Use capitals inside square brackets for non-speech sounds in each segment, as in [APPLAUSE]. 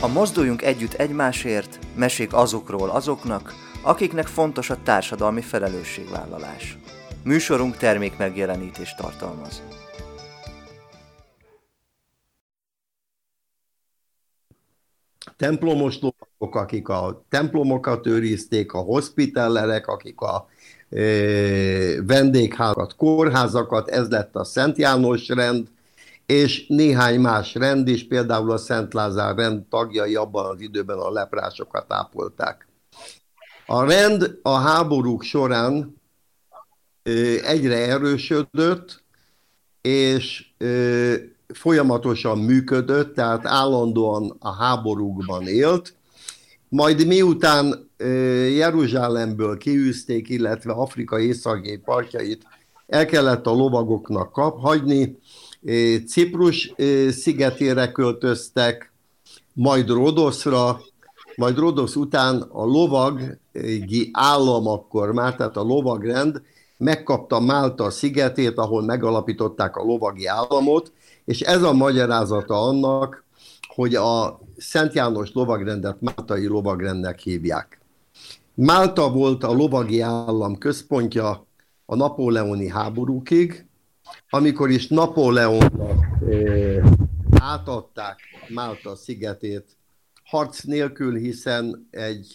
A Mozduljunk Együtt Egymásért mesék azokról azoknak, akiknek fontos a társadalmi felelősségvállalás. Műsorunk termék megjelenítést tartalmaz. templomos lovagok, akik a templomokat őrizték, a hospitallerek, akik a vendégházakat, kórházakat, ez lett a Szent János rend, és néhány más rend is, például a Szent Lázár rend tagjai abban az időben a leprásokat ápolták. A rend a háborúk során egyre erősödött, és folyamatosan működött, tehát állandóan a háborúkban élt, majd miután Jeruzsálemből kiűzték, illetve Afrika északi partjait el kellett a lovagoknak kap, hagyni, Ciprus szigetére költöztek, majd Rodoszra, majd Rodosz után a lovagi állam akkor már, tehát a lovagrend megkapta Málta szigetét, ahol megalapították a lovagi államot, és ez a magyarázata annak, hogy a Szent János lovagrendet Máltai lovagrendnek hívják. Málta volt a lovagi állam központja a napóleoni háborúkig, amikor is Napóleonnak átadták Málta szigetét harc nélkül, hiszen egy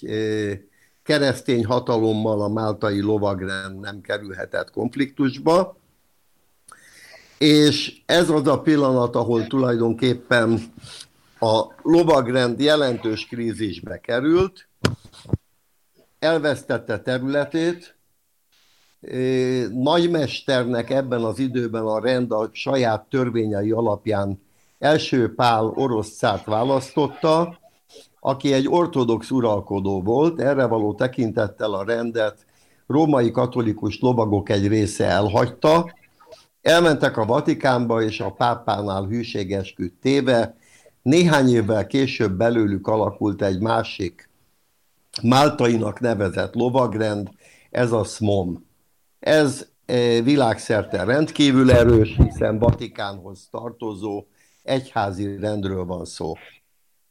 keresztény hatalommal a máltai lovagrend nem kerülhetett konfliktusba, és ez az a pillanat, ahol tulajdonképpen a lovagrend jelentős krízisbe került, elvesztette területét, nagymesternek ebben az időben a rend a saját törvényei alapján első Pál orosz szárt választotta, aki egy ortodox uralkodó volt, erre való tekintettel a rendet római katolikus lovagok egy része elhagyta, Elmentek a Vatikánba, és a pápánál hűségesküdt téve. Néhány évvel később belőlük alakult egy másik máltainak nevezett lovagrend, ez a SMOM. Ez e, világszerte rendkívül erős, hiszen Vatikánhoz tartozó egyházi rendről van szó.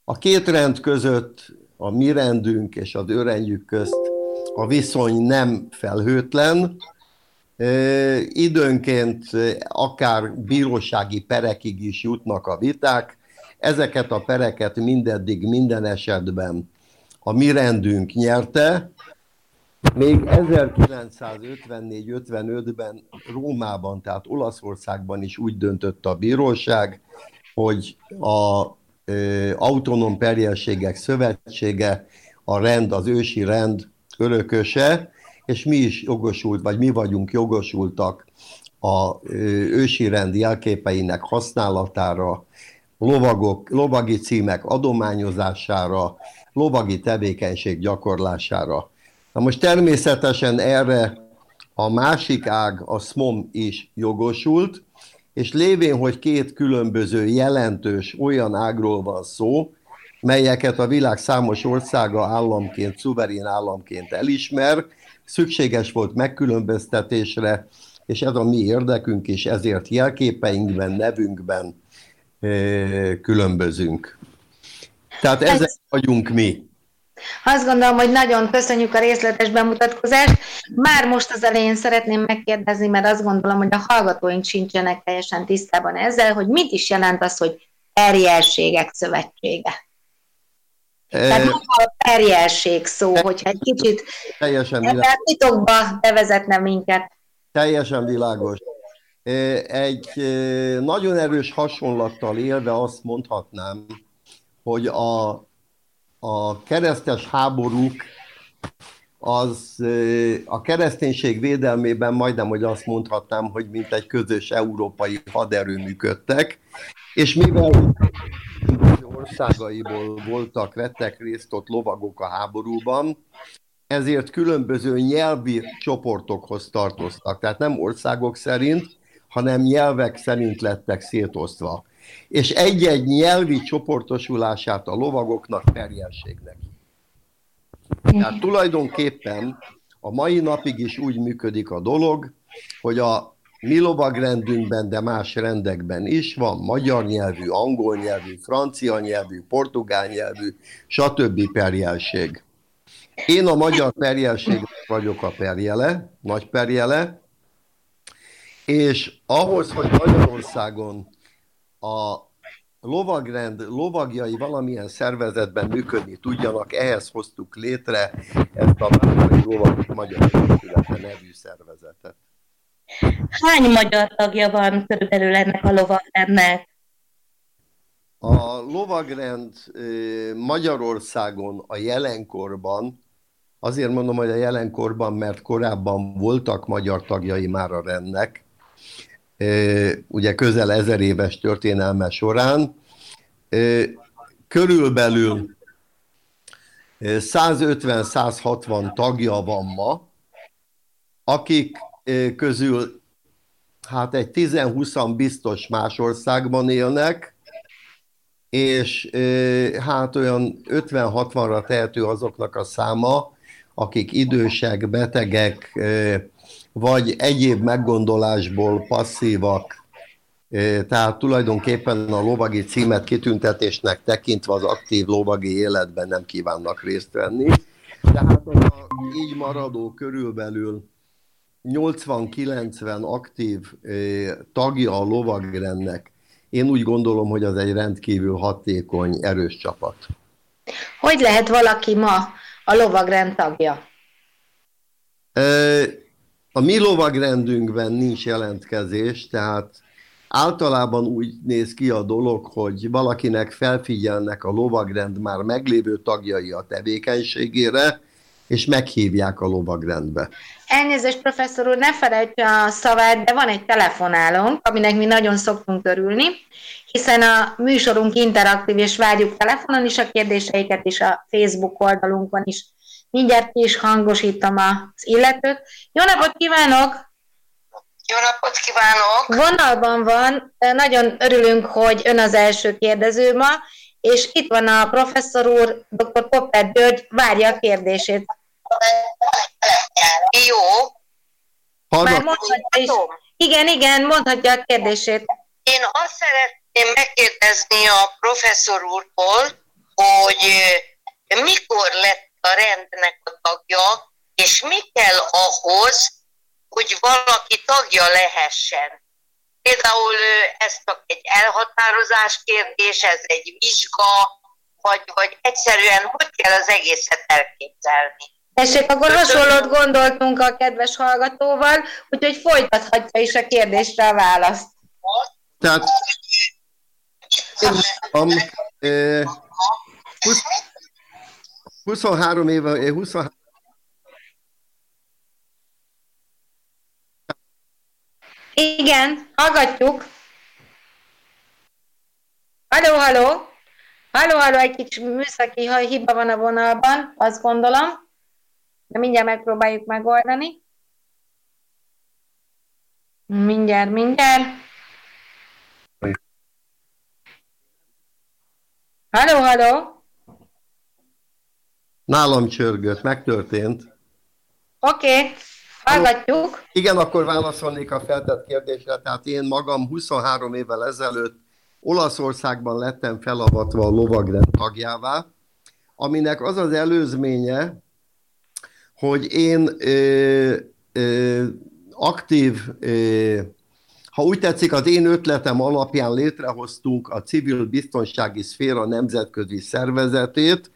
A két rend között, a mi rendünk és az őrendjük közt a viszony nem felhőtlen, Időnként akár bírósági perekig is jutnak a viták. Ezeket a pereket mindeddig minden esetben a mi rendünk nyerte. Még 1954-55-ben Rómában, tehát Olaszországban is úgy döntött a bíróság, hogy a Autonóm Perjelségek Szövetsége, a rend, az ősi rend örököse, és mi is jogosult, vagy mi vagyunk jogosultak a ősi rend jelképeinek használatára, lovagok, lovagi címek adományozására, lovagi tevékenység gyakorlására. Na most természetesen erre a másik ág, a SMOM is jogosult, és lévén, hogy két különböző jelentős olyan ágról van szó, melyeket a világ számos országa államként, szuverén államként elismer, szükséges volt megkülönböztetésre, és ez a mi érdekünk, és ezért jelképeinkben, nevünkben különbözünk. Tehát ezek vagyunk mi. Azt gondolom, hogy nagyon köszönjük a részletes bemutatkozást. Már most az elején szeretném megkérdezni, mert azt gondolom, hogy a hallgatóink sincsenek teljesen tisztában ezzel, hogy mit is jelent az, hogy erjelségek szövetsége. Tehát maga a perjelség szó, hogyha egy kicsit teljesen világos. titokba bevezetne minket. Teljesen világos. Egy nagyon erős hasonlattal élve azt mondhatnám, hogy a, a keresztes háborúk az a kereszténység védelmében majdnem, hogy azt mondhatnám, hogy mint egy közös európai haderő működtek, és mivel országaiból voltak, vettek részt ott lovagok a háborúban, ezért különböző nyelvi csoportokhoz tartoztak. Tehát nem országok szerint, hanem nyelvek szerint lettek szétosztva. És egy-egy nyelvi csoportosulását a lovagoknak perjelségnek. Tehát tulajdonképpen a mai napig is úgy működik a dolog, hogy a mi lovagrendünkben, de más rendekben is van magyar nyelvű, angol nyelvű, francia nyelvű, portugál nyelvű, stb. perjelség. Én a magyar perjelség vagyok a perjele, nagy perjele, és ahhoz, hogy Magyarországon a lovagrend lovagjai valamilyen szervezetben működni tudjanak, ehhez hoztuk létre ezt a Vármai Lovag Magyar Egyesülete nevű szervezetet. Hány magyar tagja van körülbelül ennek a lovagrendnek? A lovagrend Magyarországon a jelenkorban, azért mondom, hogy a jelenkorban, mert korábban voltak magyar tagjai már a rendnek, ugye közel ezer éves történelme során, körülbelül 150-160 tagja van ma, akik közül hát egy 10-20 biztos más országban élnek, és hát olyan 50-60-ra tehető azoknak a száma, akik idősek, betegek, vagy egyéb meggondolásból passzívak, tehát tulajdonképpen a lovagi címet kitüntetésnek tekintve az aktív lovagi életben nem kívánnak részt venni. Tehát a így maradó körülbelül 80-90 aktív tagja a lovagrendnek, én úgy gondolom, hogy az egy rendkívül hatékony, erős csapat. Hogy lehet valaki ma a lovagrend tagja? A mi lovagrendünkben nincs jelentkezés, tehát általában úgy néz ki a dolog, hogy valakinek felfigyelnek a lovagrend már meglévő tagjai a tevékenységére, és meghívják a lovagrendbe. Elnézést, professzor úr, ne felejtse a szavát, de van egy telefonálónk, aminek mi nagyon szoktunk örülni, hiszen a műsorunk interaktív, és várjuk telefonon is a kérdéseiket, és a Facebook oldalunkon is Mindjárt ki is hangosítom az illetőt. Jó napot kívánok! Jó napot kívánok! Vonalban van, nagyon örülünk, hogy ön az első kérdező ma, és itt van a professzor úr, dr. Popper György, várja a kérdését. Jó. Már mondhatja is. Igen, igen, mondhatja a kérdését. Én azt szeretném megkérdezni a professzor úrtól, hogy mikor lett a rendnek a tagja, és mi kell ahhoz, hogy valaki tagja lehessen. Például ez csak egy elhatározás kérdés, ez egy vizsga, vagy, vagy egyszerűen hogy kell az egészet elképzelni. Tessék, akkor hasonlót gondoltunk a kedves hallgatóval, úgyhogy folytathatja is a kérdésre a választ. Tehát um, eh, 23 éve, 23 Igen, hallgatjuk. Halló, halló. Halló, halló, egy kicsi műszaki hiba van a vonalban, azt gondolom. De mindjárt megpróbáljuk megoldani. Mindjárt, mindjárt. Halló, halló. Nálam csörgött, megtörtént. Oké, okay. hallgatjuk. Igen, akkor válaszolnék a feltett kérdésre. Tehát én magam 23 évvel ezelőtt Olaszországban lettem felavatva a lovagrend tagjává, aminek az az előzménye, hogy én ö, ö, aktív, ö, ha úgy tetszik, az én ötletem alapján létrehoztunk a civil biztonsági szféra nemzetközi szervezetét,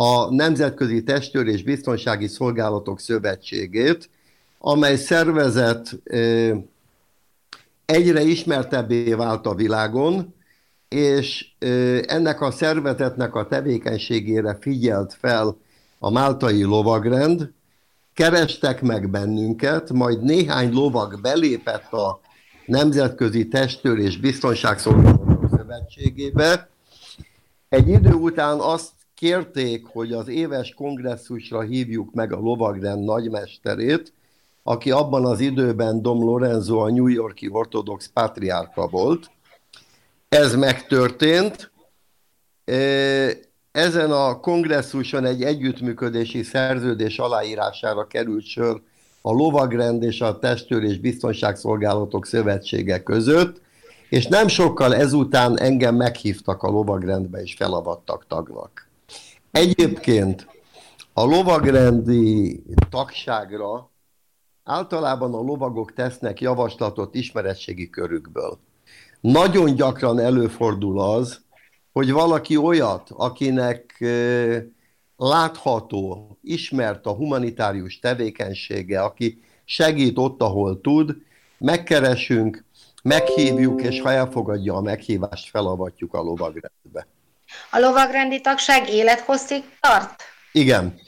a Nemzetközi Testőr és Biztonsági Szolgálatok Szövetségét, amely szervezet egyre ismertebbé vált a világon, és ennek a szervezetnek a tevékenységére figyelt fel a máltai lovagrend, kerestek meg bennünket, majd néhány lovag belépett a Nemzetközi Testőr és Biztonságszolgálatok Szövetségébe. Egy idő után azt kérték, hogy az éves kongresszusra hívjuk meg a lovagrend nagymesterét, aki abban az időben Dom Lorenzo a New Yorki ortodox patriárka volt. Ez megtörtént. Ezen a kongresszuson egy együttműködési szerződés aláírására került sor a Lovagrend és a Testőr és Biztonságszolgálatok Szövetsége között, és nem sokkal ezután engem meghívtak a lovagrendbe, és felavattak tagnak. Egyébként a lovagrendi tagságra általában a lovagok tesznek javaslatot ismeretségi körükből. Nagyon gyakran előfordul az, hogy valaki olyat, akinek látható, ismert a humanitárius tevékenysége, aki segít ott, ahol tud, megkeresünk, meghívjuk, és ha elfogadja a meghívást, felavatjuk a lovagrendbe. A lovagrendi tagság élethosszig tart? Igen.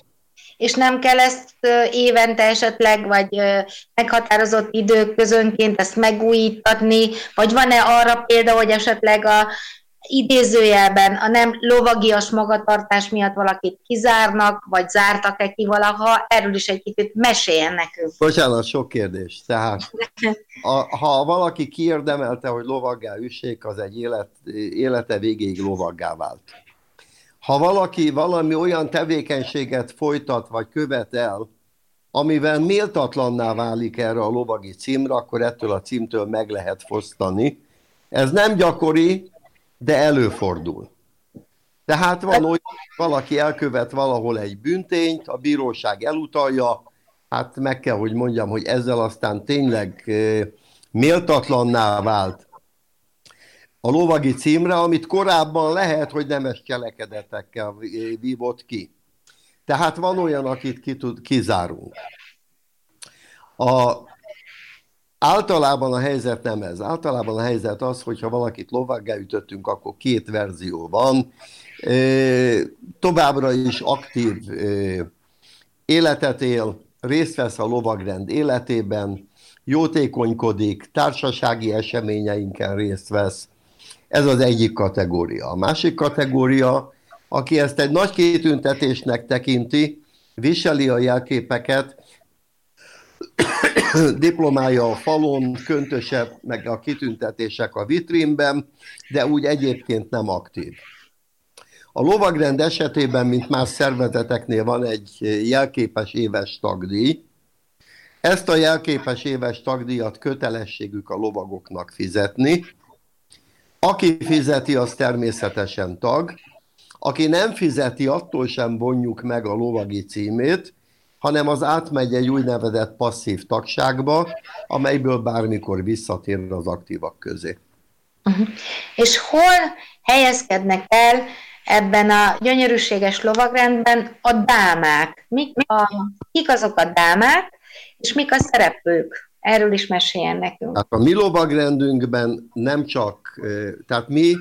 És nem kell ezt évente esetleg, vagy meghatározott idők közönként ezt megújítatni, vagy van-e arra példa, hogy esetleg a idézőjelben a nem lovagias magatartás miatt valakit kizárnak, vagy zártak-e ki valaha, erről is egy kicsit meséljen nekünk. Bocsánat, sok kérdés. Tehát a, ha valaki kiérdemelte, hogy lovaggá üssék, az egy élet, élete végéig lovaggá vált. Ha valaki valami olyan tevékenységet folytat, vagy követ el, amivel méltatlanná válik erre a lovagi címre, akkor ettől a címtől meg lehet fosztani. Ez nem gyakori, de előfordul. Tehát van olyan, valaki elkövet valahol egy büntényt, a bíróság elutalja, hát meg kell, hogy mondjam, hogy ezzel aztán tényleg méltatlanná vált a lovagi címre, amit korábban lehet, hogy nemes cselekedetekkel vívott ki. Tehát van olyan, akit ki tud, kizárunk. A, Általában a helyzet nem ez. Általában a helyzet az, hogyha valakit lovaggá ütöttünk, akkor két verzió van. Továbbra is aktív életet él, részt vesz a lovagrend életében, jótékonykodik, társasági eseményeinken részt vesz. Ez az egyik kategória. A másik kategória, aki ezt egy nagy kitüntetésnek tekinti, viseli a jelképeket, [LAUGHS] diplomája a falon, köntösebb, meg a kitüntetések a vitrínben, de úgy egyébként nem aktív. A lovagrend esetében, mint más szervezeteknél van egy jelképes éves tagdíj. Ezt a jelképes éves tagdíjat kötelességük a lovagoknak fizetni. Aki fizeti, az természetesen tag. Aki nem fizeti, attól sem vonjuk meg a lovagi címét, hanem az átmegy egy úgynevezett passzív tagságba, amelyből bármikor visszatér az aktívak közé. Uh-huh. És hol helyezkednek el ebben a gyönyörűséges lovagrendben a dámák? Mik, a, kik azok a dámák, és mik a szereplők? Erről is meséljen nekünk. Hát a mi lovagrendünkben nem csak, tehát mi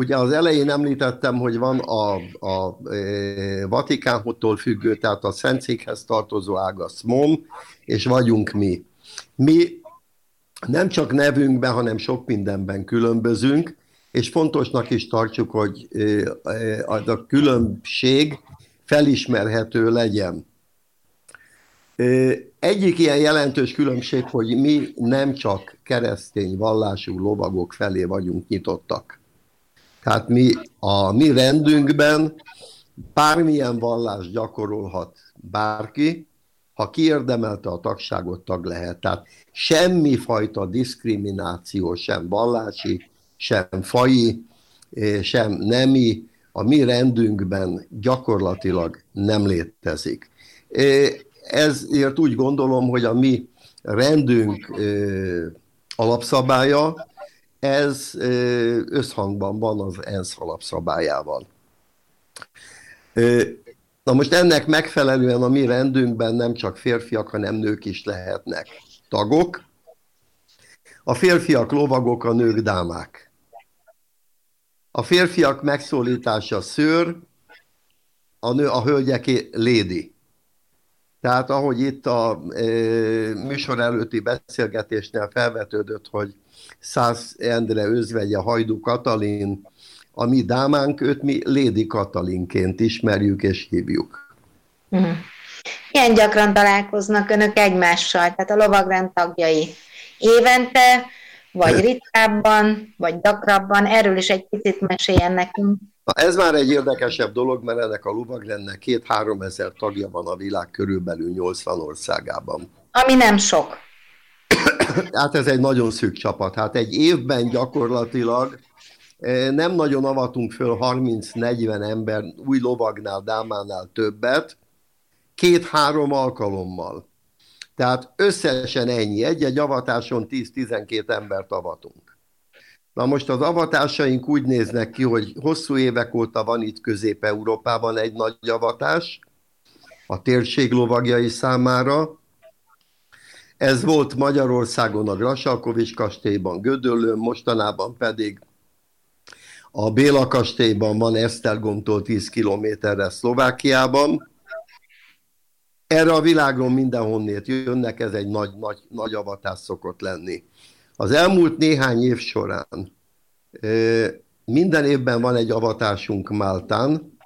Ugye az elején említettem, hogy van a, a e, Vatikánhottól függő, tehát a Szentszékhez tartozó ága SMOM, és vagyunk mi. Mi nem csak nevünkben, hanem sok mindenben különbözünk, és fontosnak is tartjuk, hogy e, e, az a különbség felismerhető legyen. Egyik ilyen jelentős különbség, hogy mi nem csak keresztény vallású lovagok felé vagyunk nyitottak. Tehát mi a mi rendünkben bármilyen vallás gyakorolhat bárki, ha kiérdemelte a tagságot, tag lehet. Tehát semmi fajta diszkrimináció, sem vallási, sem eh, sem nemi, a mi rendünkben gyakorlatilag nem létezik. Ezért úgy gondolom, hogy a mi rendünk alapszabálya ez összhangban van az ENSZ alapszabályával. Na most ennek megfelelően a mi rendünkben nem csak férfiak, hanem nők is lehetnek tagok. A férfiak lovagok, a nők dámák. A férfiak megszólítása szőr, a, nő, a hölgyeké lédi. Tehát ahogy itt a e, műsor előtti beszélgetésnél felvetődött, hogy Szász Endre özvegye Hajdu Katalin, a mi dámánk, őt mi Lédi Katalinként ismerjük és hívjuk. Uh-huh. Milyen gyakran találkoznak önök egymással, tehát a lovagrend tagjai? Évente, vagy [LAUGHS] ritkábban, vagy gyakrabban? Erről is egy picit meséljen nekünk. Na, ez már egy érdekesebb dolog, mert ennek a lovagrendnek két-három ezer tagja van a világ körülbelül 80 országában. Ami nem sok. Hát ez egy nagyon szűk csapat. Hát egy évben gyakorlatilag eh, nem nagyon avatunk föl 30-40 ember új lovagnál, dámánál többet, két-három alkalommal. Tehát összesen ennyi, egy-egy avatáson 10-12 embert avatunk. Na most az avatásaink úgy néznek ki, hogy hosszú évek óta van itt Közép-Európában egy nagy avatás a térség lovagjai számára. Ez volt Magyarországon a Grasalkovics kastélyban, Gödöllőn, mostanában pedig a Béla kastélyban van Esztergomtól 10 kilométerre Szlovákiában. Erre a világon mindenhonnét jönnek, ez egy nagy, nagy, nagy avatás szokott lenni. Az elmúlt néhány év során minden évben van egy avatásunk Máltán,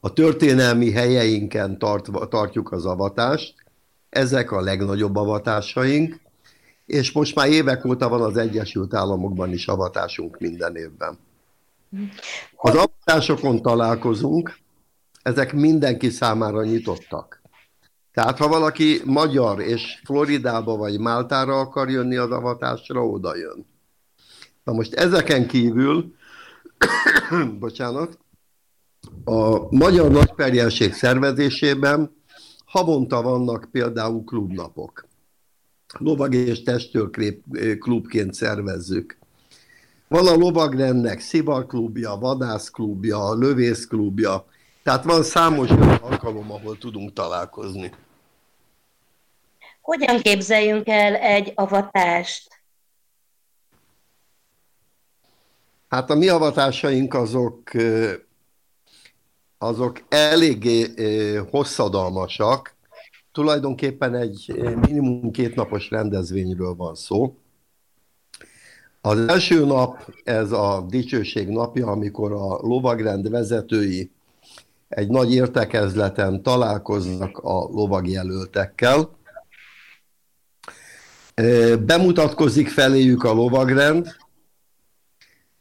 a történelmi helyeinken tart, tartjuk az avatást, ezek a legnagyobb avatásaink, és most már évek óta van az Egyesült Államokban is avatásunk minden évben. Az avatásokon találkozunk, ezek mindenki számára nyitottak. Tehát ha valaki magyar és Floridába vagy Máltára akar jönni az avatásra, oda jön. Na most ezeken kívül, [COUGHS] bocsánat, a Magyar Nagyperjenség szervezésében havonta vannak például klubnapok. Lovag és testőrklép klubként szervezzük. Van a lovagrendnek szivarklubja, vadászklubja, lövészklubja, tehát van számos alkalom, ahol tudunk találkozni. Hogyan képzeljünk el egy avatást? Hát a mi avatásaink azok, azok eléggé hosszadalmasak. Tulajdonképpen egy minimum kétnapos rendezvényről van szó. Az első nap ez a dicsőség napja, amikor a lovagrend vezetői egy nagy értekezleten találkoznak a lovagjelöltekkel. Bemutatkozik feléjük a lovagrend,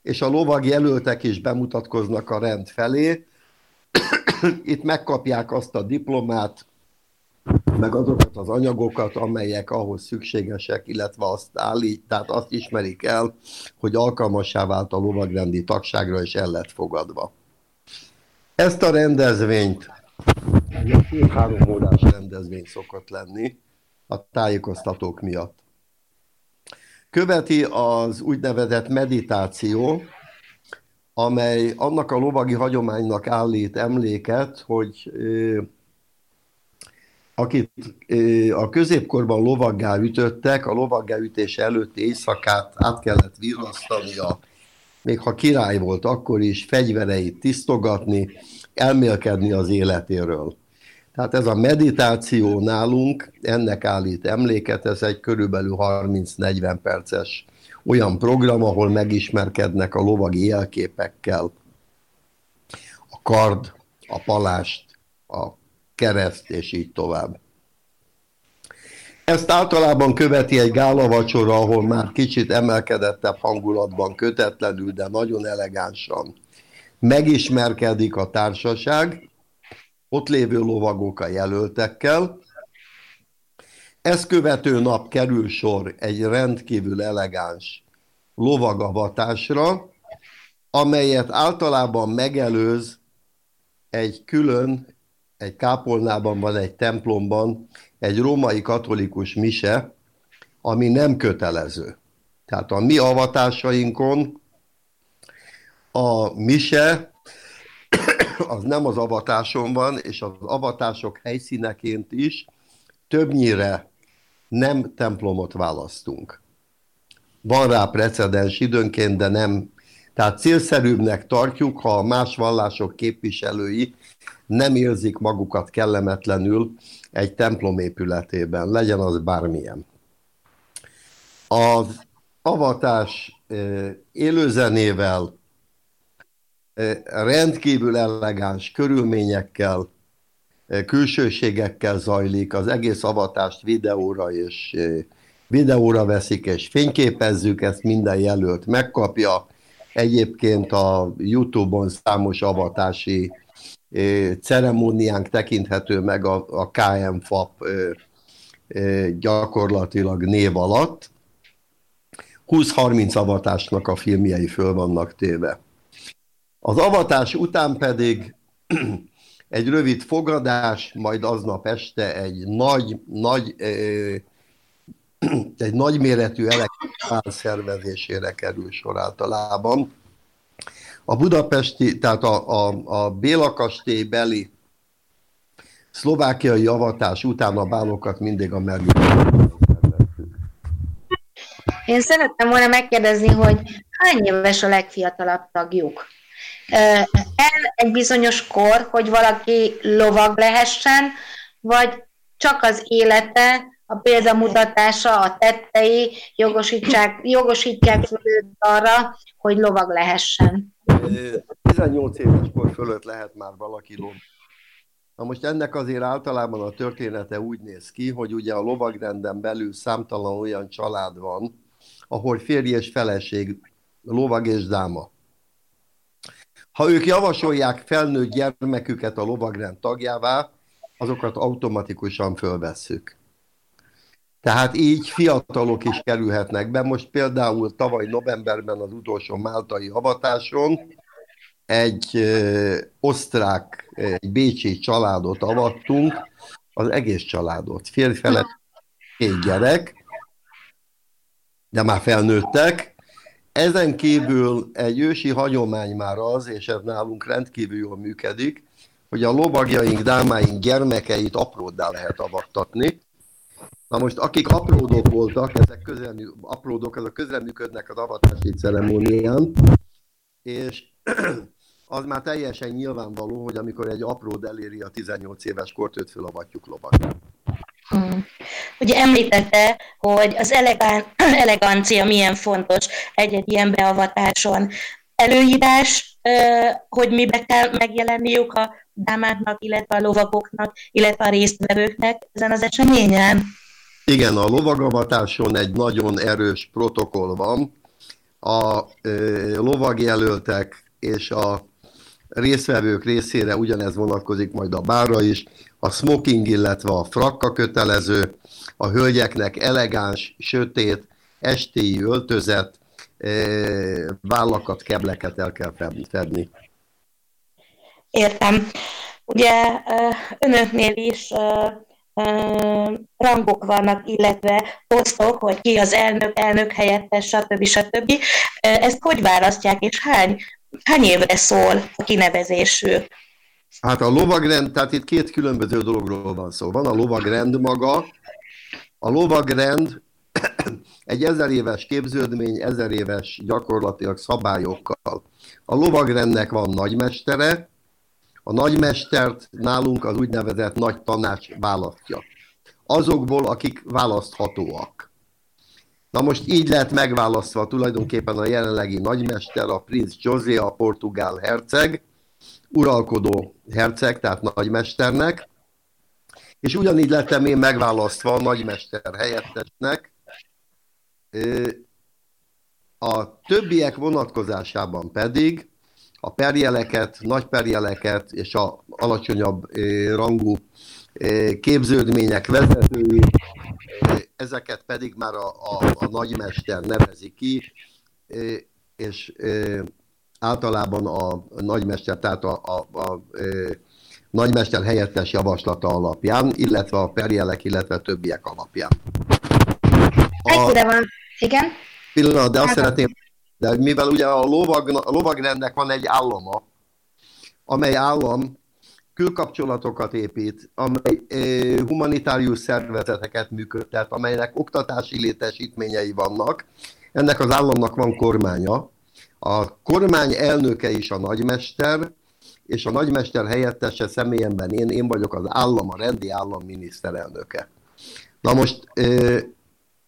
és a lovagjelöltek is bemutatkoznak a rend felé. [COUGHS] Itt megkapják azt a diplomát, meg azokat az anyagokat, amelyek ahhoz szükségesek, illetve azt állít, tehát azt ismerik el, hogy alkalmassá vált a lovagrendi tagságra, és el lett fogadva. Ezt a rendezvényt, két-három órás rendezvény szokott lenni a tájékoztatók miatt. Követi az úgynevezett meditáció, amely annak a lovagi hagyománynak állít emléket, hogy akit a középkorban lovaggá ütöttek, a lovaggá ütés előtti éjszakát át kellett virrasztania, még ha király volt akkor is, fegyvereit tisztogatni, elmélkedni az életéről. Tehát ez a meditáció nálunk, ennek állít emléket, ez egy körülbelül 30-40 perces olyan program, ahol megismerkednek a lovagi jelképekkel, a kard, a palást, a kereszt, és így tovább. Ezt általában követi egy gálavacsora, ahol már kicsit emelkedettebb hangulatban, kötetlenül, de nagyon elegánsan megismerkedik a társaság, ott lévő lovagok a jelöltekkel. Ezt követő nap kerül sor egy rendkívül elegáns lovagavatásra, amelyet általában megelőz egy külön, egy kápolnában van egy templomban, egy római katolikus mise, ami nem kötelező. Tehát a mi avatásainkon a mise [COUGHS] az nem az avatáson van, és az avatások helyszíneként is többnyire nem templomot választunk. Van rá precedens időnként, de nem. Tehát célszerűbbnek tartjuk, ha a más vallások képviselői nem érzik magukat kellemetlenül egy templom épületében, legyen az bármilyen. Az avatás élőzenével rendkívül elegáns körülményekkel, külsőségekkel zajlik, az egész avatást videóra és videóra veszik, és fényképezzük, ezt minden jelölt megkapja, Egyébként a Youtube-on számos avatási ceremóniánk tekinthető meg a, a KMFAP gyakorlatilag név alatt. 20-30 avatásnak a filmjei föl vannak téve. Az avatás után pedig egy rövid fogadás, majd aznap este egy nagy, nagy, egy nagyméretű elektromál szervezésére kerül sor általában. A budapesti, tehát a, a, a Béla kastély beli szlovákiai avatás után a bálokat mindig a merő. Én szerettem volna megkérdezni, hogy hány éves a legfiatalabb tagjuk? El egy bizonyos kor, hogy valaki lovag lehessen, vagy csak az élete, a példamutatása, a tettei jogosítják, jogosítják őt arra, hogy lovag lehessen. 18 éves kor fölött lehet már valaki lovag. Na most ennek azért általában a története úgy néz ki, hogy ugye a lovagrenden belül számtalan olyan család van, ahol férj és feleség, lovag és dáma. Ha ők javasolják felnőtt gyermeküket a lovagrend tagjává, azokat automatikusan fölvesszük. Tehát így fiatalok is kerülhetnek be. Most például tavaly novemberben az utolsó máltai avatáson egy ö, osztrák, egy bécsi családot avattunk, az egész családot, férj felett két gyerek, de már felnőttek, ezen kívül egy ősi hagyomány már az, és ez nálunk rendkívül jól működik, hogy a lovagjaink, dámáink gyermekeit apróddá lehet avattatni. Na most, akik apródok voltak, ezek közelmű, apródok, ezek közelműködnek az avatási ceremónián, és az már teljesen nyilvánvaló, hogy amikor egy apród eléri a 18 éves kort, őt fölavatjuk lovagra. Hmm. Ugye említette, hogy az elegán, [CLEARS THROAT] elegancia milyen fontos egy-egy ilyen beavatáson. Előírás, hogy mibe kell megjelenniük a dámáknak, illetve a lovagoknak, illetve a résztvevőknek ezen az eseményen? Igen, a lovagavatáson egy nagyon erős protokoll van. A lovagjelöltek és a részvevők részére ugyanez vonatkozik majd a bára is. A smoking, illetve a frakka kötelező, a hölgyeknek elegáns, sötét, estéi öltözet, eh, vállakat, kebleket el kell fedni. Értem. Ugye önöknél is rangok vannak, illetve posztok, hogy ki az elnök, elnök helyettes, stb. stb. Ezt hogy választják, és hány hány évre szól a kinevezésük? Hát a lovagrend, tehát itt két különböző dologról van szó. Van a lovagrend maga, a lovagrend [CLEARS THROAT] egy ezer éves képződmény, ezer éves gyakorlatilag szabályokkal. A lovagrendnek van nagymestere, a nagymestert nálunk az úgynevezett nagy tanács választja. Azokból, akik választhatóak. Na most így lett megválasztva tulajdonképpen a jelenlegi nagymester, a princ José, a portugál herceg, uralkodó herceg, tehát nagymesternek, és ugyanígy lettem én megválasztva a nagymester helyettesnek. A többiek vonatkozásában pedig a perjeleket, nagy perjeleket és a alacsonyabb rangú képződmények vezetői, ezeket pedig már a, a, a nagymester nevezi ki, és általában a nagymester, tehát a, a, a, nagymester helyettes javaslata alapján, illetve a perjelek, illetve a többiek alapján. A, van, igen? Pillanat, de azt hát, szeretném, de mivel ugye a, lovag, a lovagrendnek van egy állama, amely állam külkapcsolatokat épít, amely humanitárius szervezeteket működtet, amelynek oktatási létesítményei vannak. Ennek az államnak van kormánya. A kormány elnöke is a nagymester, és a nagymester helyettese személyemben én, én vagyok az állam, a rendi állam miniszterelnöke. Na most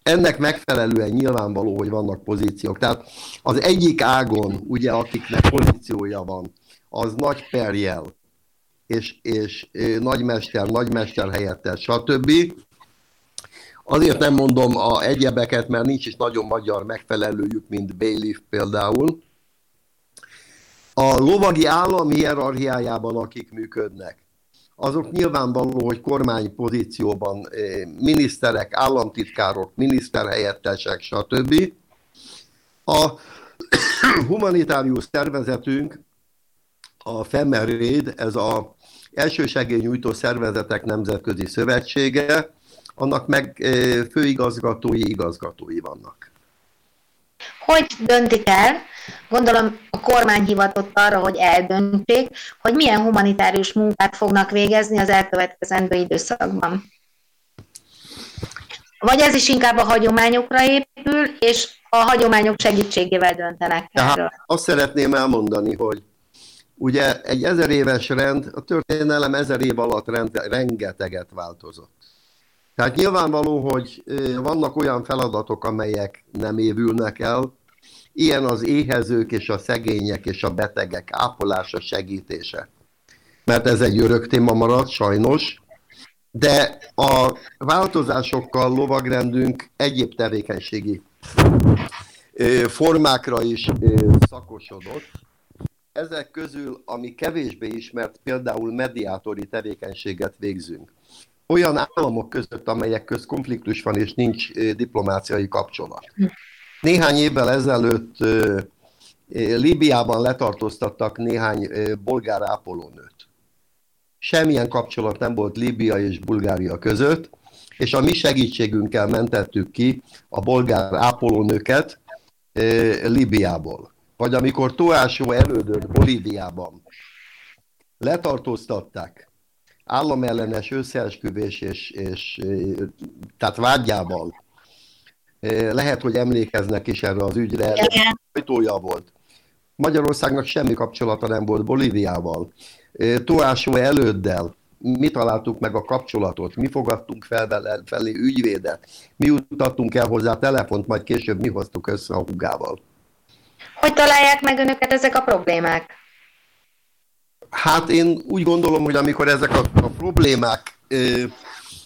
ennek megfelelően nyilvánvaló, hogy vannak pozíciók. Tehát az egyik ágon, ugye, akiknek pozíciója van, az nagy perjel, és, és nagymester, nagymester helyettes, stb. Azért nem mondom a egyebeket, mert nincs is nagyon magyar megfelelőjük, mint Bailiff például. A lovagi állam hierarchiájában, akik működnek, azok nyilvánvaló, hogy kormány pozícióban miniszterek, államtitkárok, miniszterhelyettesek, stb. A [COUGHS] humanitárius szervezetünk, a FEMERÉD, ez a elsősegélynyújtó szervezetek nemzetközi szövetsége, annak meg főigazgatói, igazgatói vannak. Hogy döntik el, gondolom a kormány hivatott arra, hogy eldöntsék, hogy milyen humanitárius munkát fognak végezni az elkövetkezendő időszakban? Vagy ez is inkább a hagyományokra épül, és a hagyományok segítségével döntenek Tehát erről? Azt szeretném elmondani, hogy ugye egy ezer éves rend, a történelem ezer év alatt rend, rengeteget változott. Tehát nyilvánvaló, hogy vannak olyan feladatok, amelyek nem évülnek el, ilyen az éhezők és a szegények és a betegek ápolása, segítése. Mert ez egy örök téma marad, sajnos, de a változásokkal lovagrendünk egyéb tevékenységi formákra is szakosodott. Ezek közül, ami kevésbé ismert, például mediátori tevékenységet végzünk. Olyan államok között, amelyek köz konfliktus van és nincs diplomáciai kapcsolat. Néhány évvel ezelőtt Líbiában letartóztattak néhány bolgár ápolónőt. Semmilyen kapcsolat nem volt Líbia és Bulgária között, és a mi segítségünkkel mentettük ki a bolgár ápolónőket Líbiából. Vagy amikor Toásó elődött Bolíviában letartóztatták államellenes összeesküvés és, és tehát vágyával lehet, hogy emlékeznek is erre az ügyre, ajtója volt. Magyarországnak semmi kapcsolata nem volt Bolíviával. Toásó előddel mi találtuk meg a kapcsolatot, mi fogadtunk fel vele, felé ügyvédet, mi utattunk el hozzá telefont, majd később mi hoztuk össze a hugával. Hogy találják meg önöket ezek a problémák? Hát én úgy gondolom, hogy amikor ezek a, a problémák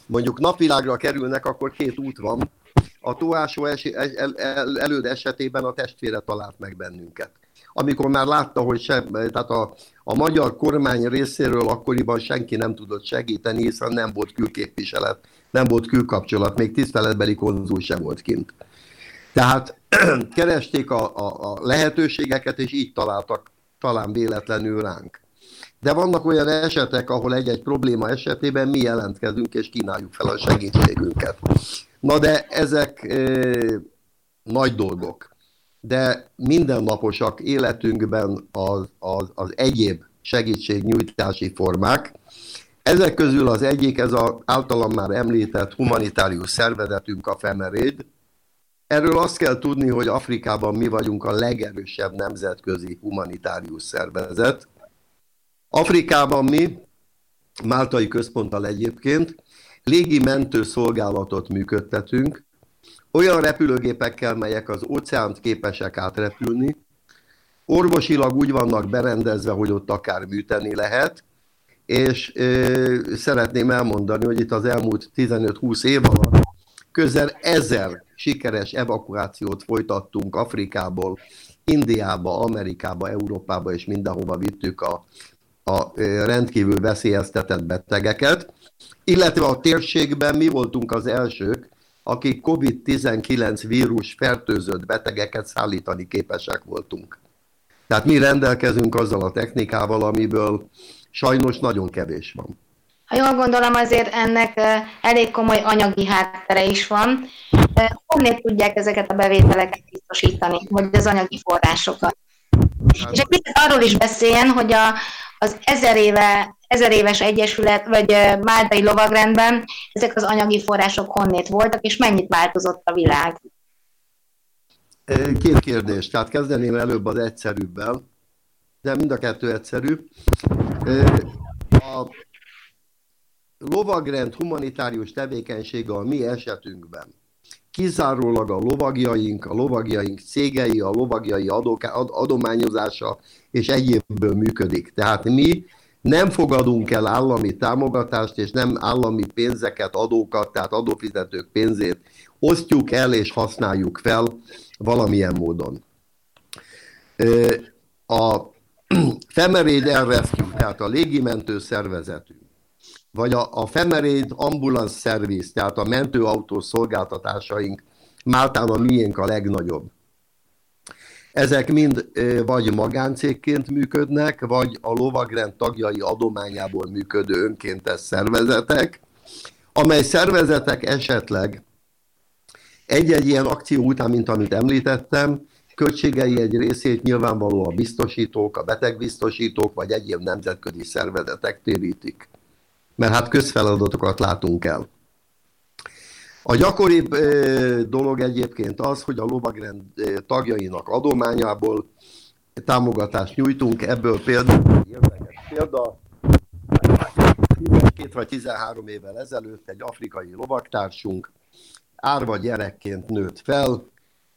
mondjuk napvilágra kerülnek, akkor két út van. A tóásó es, el, el, előd esetében a testvére talált meg bennünket. Amikor már látta, hogy se, tehát a, a magyar kormány részéről akkoriban senki nem tudott segíteni, hiszen nem volt külképviselet, nem volt külkapcsolat, még tiszteletbeli konzul sem volt kint. Tehát [CLEARS THROAT] keresték a, a, a lehetőségeket, és így találtak talán véletlenül ránk. De vannak olyan esetek, ahol egy-egy probléma esetében mi jelentkezünk és kínáljuk fel a segítségünket. Na de ezek e, nagy dolgok. De mindennaposak életünkben az, az, az egyéb segítségnyújtási formák. Ezek közül az egyik, ez az általam már említett humanitárius szervezetünk, a Femeréd. Erről azt kell tudni, hogy Afrikában mi vagyunk a legerősebb nemzetközi humanitárius szervezet. Afrikában mi, Máltai központtal egyébként, légi mentőszolgálatot működtetünk, olyan repülőgépekkel, melyek az óceánt képesek átrepülni, orvosilag úgy vannak berendezve, hogy ott akár műteni lehet, és ö, szeretném elmondani, hogy itt az elmúlt 15-20 év alatt közel ezer sikeres evakuációt folytattunk Afrikából, Indiába, Amerikába, Európába és mindenhova vittük a, a rendkívül veszélyeztetett betegeket, illetve a térségben mi voltunk az elsők, akik COVID-19 vírus fertőzött betegeket szállítani képesek voltunk. Tehát mi rendelkezünk azzal a technikával, amiből sajnos nagyon kevés van. Ha jól gondolom, azért ennek elég komoly anyagi háttere is van. Honnét tudják ezeket a bevételeket biztosítani, vagy az anyagi forrásokat? Hát. És egy kicsit arról is beszéljen, hogy a, az ezer, éve, ezer éves egyesület, vagy Máltai lovagrendben ezek az anyagi források honnét voltak, és mennyit változott a világ? Két kérdés. Tehát kezdeném előbb az egyszerűbbel, de mind a kettő egyszerű. A lovagrend humanitárius tevékenysége a mi esetünkben kizárólag a lovagjaink, a lovagjaink cégei, a lovagjai adok, ad, adományozása és egyébből működik. Tehát mi nem fogadunk el állami támogatást, és nem állami pénzeket, adókat, tehát adófizetők pénzét osztjuk el és használjuk fel valamilyen módon. A [CLEARS THROAT] Femeréd Rescue, tehát a légimentő szervezetünk, vagy a, a Femeréd Ambulance Service, tehát a mentőautó szolgáltatásaink, Máltán a miénk a legnagyobb. Ezek mind vagy magáncégként működnek, vagy a lovagrend tagjai adományából működő önkéntes szervezetek, amely szervezetek esetleg egy-egy ilyen akció után, mint amit említettem, költségei egy részét nyilvánvalóan a biztosítók, a betegbiztosítók vagy egyéb nemzetközi szervezetek térítik. Mert hát közfeladatokat látunk el. A gyakoribb dolog egyébként az, hogy a lovagrend tagjainak adományából támogatást nyújtunk, ebből például érdekes példa, két vagy 13 évvel ezelőtt egy afrikai lovaktársunk árva gyerekként nőtt fel,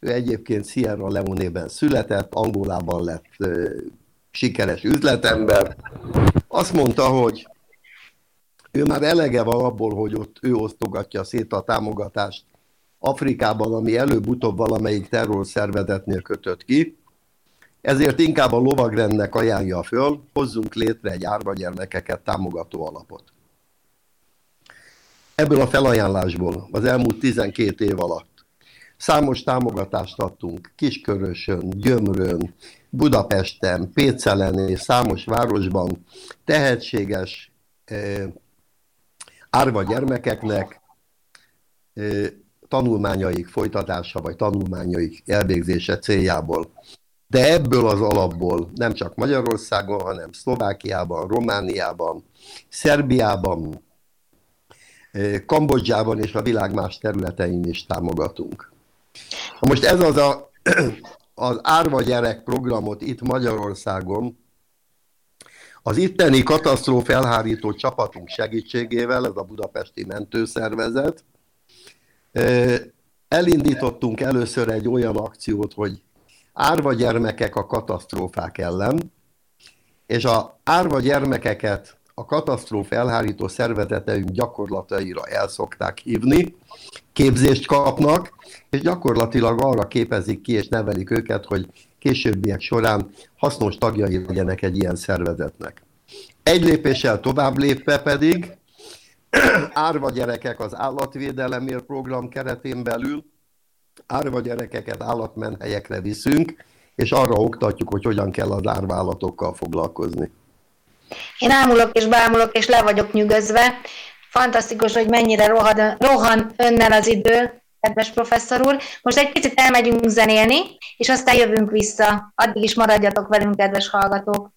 ő egyébként Sierra Leone-ben született, Angolában lett sikeres üzletember. Azt mondta, hogy ő már elege van abból, hogy ott ő osztogatja szét a támogatást Afrikában, ami előbb-utóbb valamelyik terrorszervezetnél kötött ki, ezért inkább a lovagrendnek ajánlja föl, hozzunk létre egy árva gyermekeket támogató alapot. Ebből a felajánlásból az elmúlt 12 év alatt számos támogatást adtunk Kiskörösön, Gyömrön, Budapesten, Pécelen és számos városban tehetséges eh, árva gyermekeknek tanulmányaik folytatása, vagy tanulmányaik elvégzése céljából. De ebből az alapból nem csak Magyarországon, hanem Szlovákiában, Romániában, Szerbiában, Kambodzsában és a világ más területein is támogatunk. Most ez az a, [CLEARS THROAT] az Árva Gyerek programot itt Magyarországon az itteni katasztróf elhárító csapatunk segítségével, ez a budapesti mentőszervezet, elindítottunk először egy olyan akciót, hogy árva gyermekek a katasztrófák ellen, és a árva gyermekeket a katasztróf elhárító szervezeteink gyakorlataira el szokták hívni, képzést kapnak, és gyakorlatilag arra képezik ki és nevelik őket, hogy későbbiek során hasznos tagjai legyenek egy ilyen szervezetnek. Egy lépéssel tovább lépve pedig [CLEARS THROAT] árva gyerekek az állatvédelemért program keretén belül árva gyerekeket állatmenhelyekre viszünk, és arra oktatjuk, hogy hogyan kell az árvállatokkal foglalkozni. Én ámulok és bámulok, és le vagyok nyűgözve. Fantasztikus, hogy mennyire rohan, rohan önnel az idő, kedves professzor úr. Most egy picit elmegyünk zenélni, és aztán jövünk vissza. Addig is maradjatok velünk, kedves hallgatók.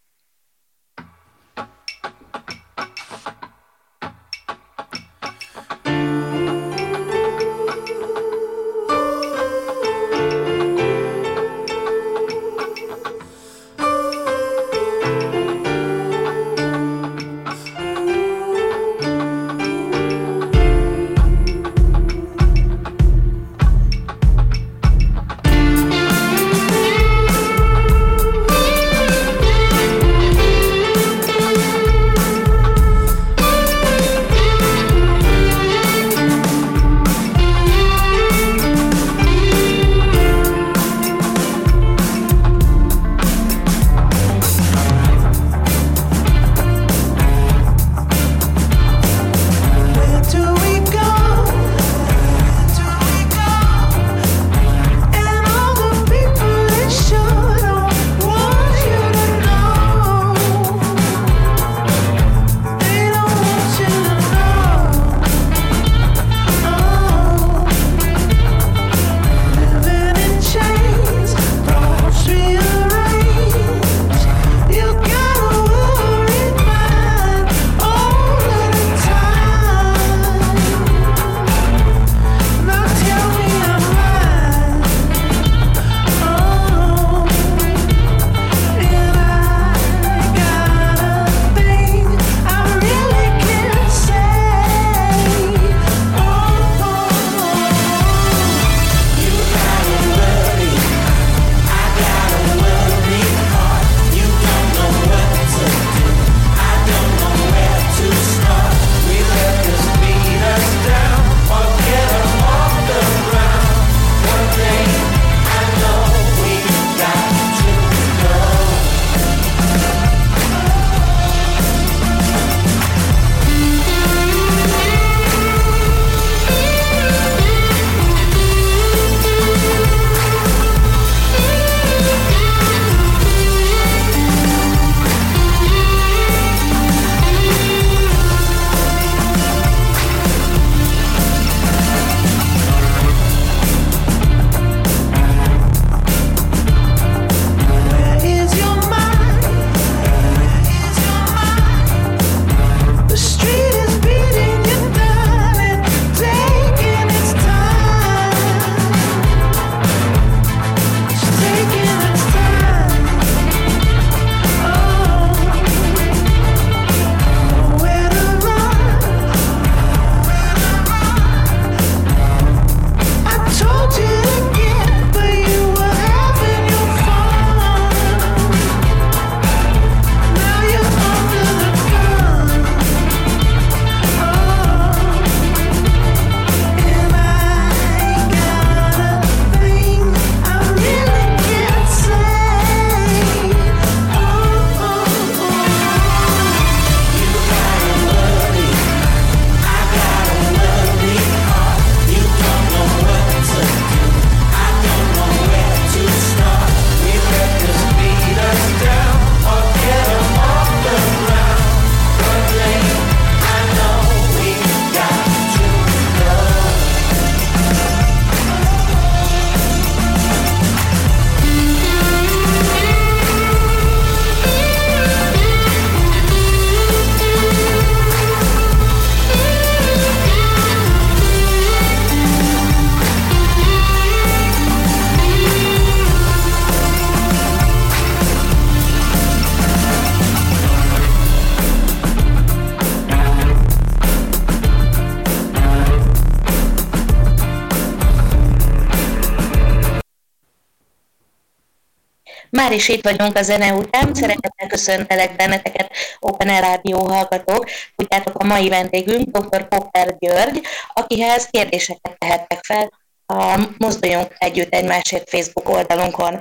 Már is itt vagyunk a zene után, szeretettel köszöntelek benneteket Open Air Rádió hallgatók. Tudjátok, a mai vendégünk dr. Popper György, akihez kérdéseket tehettek fel a Mozduljunk Együtt Egymásért Facebook oldalunkon.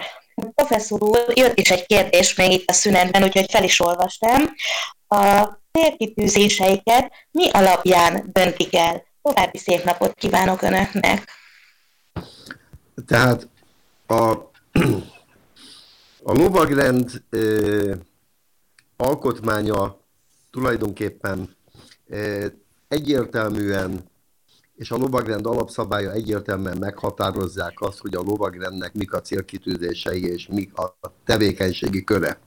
Professzor úr, jött is egy kérdés még itt a szünetben, úgyhogy fel is olvastam. A célkitűzéseiket mi alapján döntik el? További szép napot kívánok Önöknek! Tehát a, a lovagrend ö, alkotmánya tulajdonképpen ö, egyértelműen, és a lovagrend alapszabálya egyértelműen meghatározzák azt, hogy a lovagrendnek mik a célkitűzései és mik a tevékenységi köre.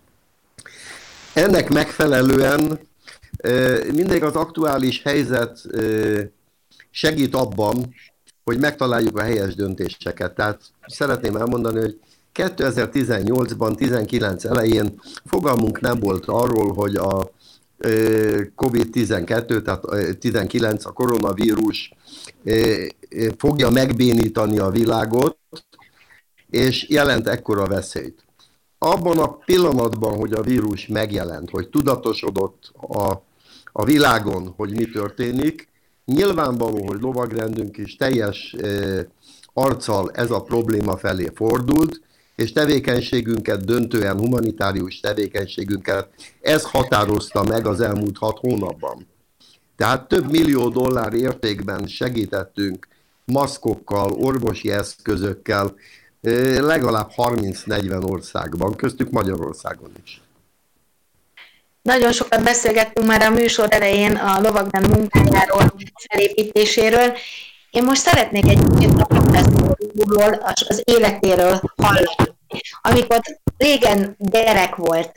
Ennek megfelelően mindig az aktuális helyzet segít abban, hogy megtaláljuk a helyes döntéseket. Tehát szeretném elmondani, hogy 2018-ban, 19 elején fogalmunk nem volt arról, hogy a COVID-12, tehát 19 a koronavírus fogja megbénítani a világot, és jelent ekkora veszélyt. Abban a pillanatban, hogy a vírus megjelent, hogy tudatosodott a, a világon, hogy mi történik, Nyilvánvaló, hogy lovagrendünk is teljes arccal ez a probléma felé fordult, és tevékenységünket, döntően humanitárius tevékenységünket, ez határozta meg az elmúlt hat hónapban. Tehát több millió dollár értékben segítettünk maszkokkal, orvosi eszközökkel, legalább 30-40 országban, köztük Magyarországon is. Nagyon sokat beszélgettünk már a műsor elején a lovagrend munkájáról, felépítéséről. Én most szeretnék egy kicsit a professzorról, az életéről hallani. Amikor régen gyerek volt,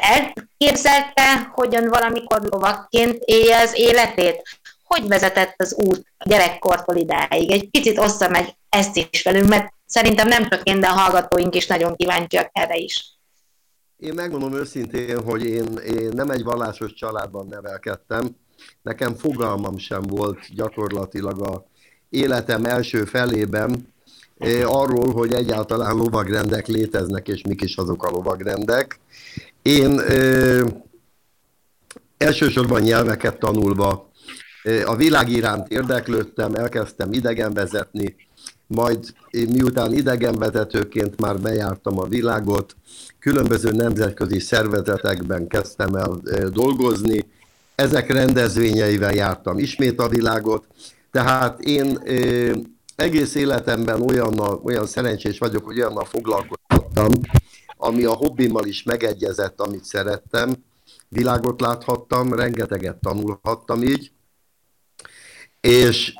elképzelte, hogyan valamikor lovakként élje az életét? Hogy vezetett az út a gyerekkortól idáig? Egy picit ossza meg ezt is velünk, mert szerintem nem csak én, de a hallgatóink is nagyon kíváncsiak erre is. Én megmondom őszintén, hogy én, én nem egy vallásos családban nevelkedtem. Nekem fogalmam sem volt gyakorlatilag a életem első felében arról, hogy egyáltalán lovagrendek léteznek, és mik is azok a lovagrendek. Én eh, elsősorban nyelveket tanulva a világ iránt érdeklődtem, elkezdtem idegenvezetni, majd miután idegenvezetőként már bejártam a világot, különböző nemzetközi szervezetekben kezdtem el dolgozni, ezek rendezvényeivel jártam ismét a világot, tehát én egész életemben olyannal, olyan szerencsés vagyok, hogy olyannal foglalkoztam, ami a hobbimmal is megegyezett, amit szerettem, világot láthattam, rengeteget tanulhattam így, és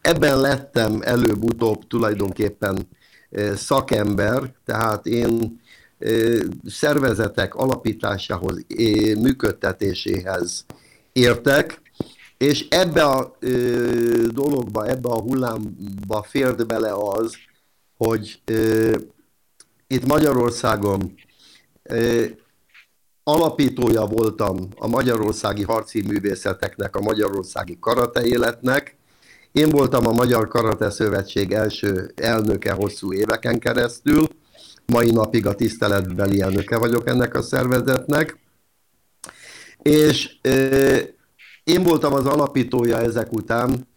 ebben lettem előbb-utóbb tulajdonképpen szakember, tehát én szervezetek alapításához, működtetéséhez értek, és ebbe a dologba, ebbe a hullámba fért bele az, hogy itt Magyarországon alapítója voltam a magyarországi harci művészeteknek, a magyarországi karate életnek. Én voltam a Magyar Karate Szövetség első elnöke hosszú éveken keresztül, mai napig a tiszteletbeli elnöke vagyok ennek a szervezetnek, és én voltam az alapítója ezek után,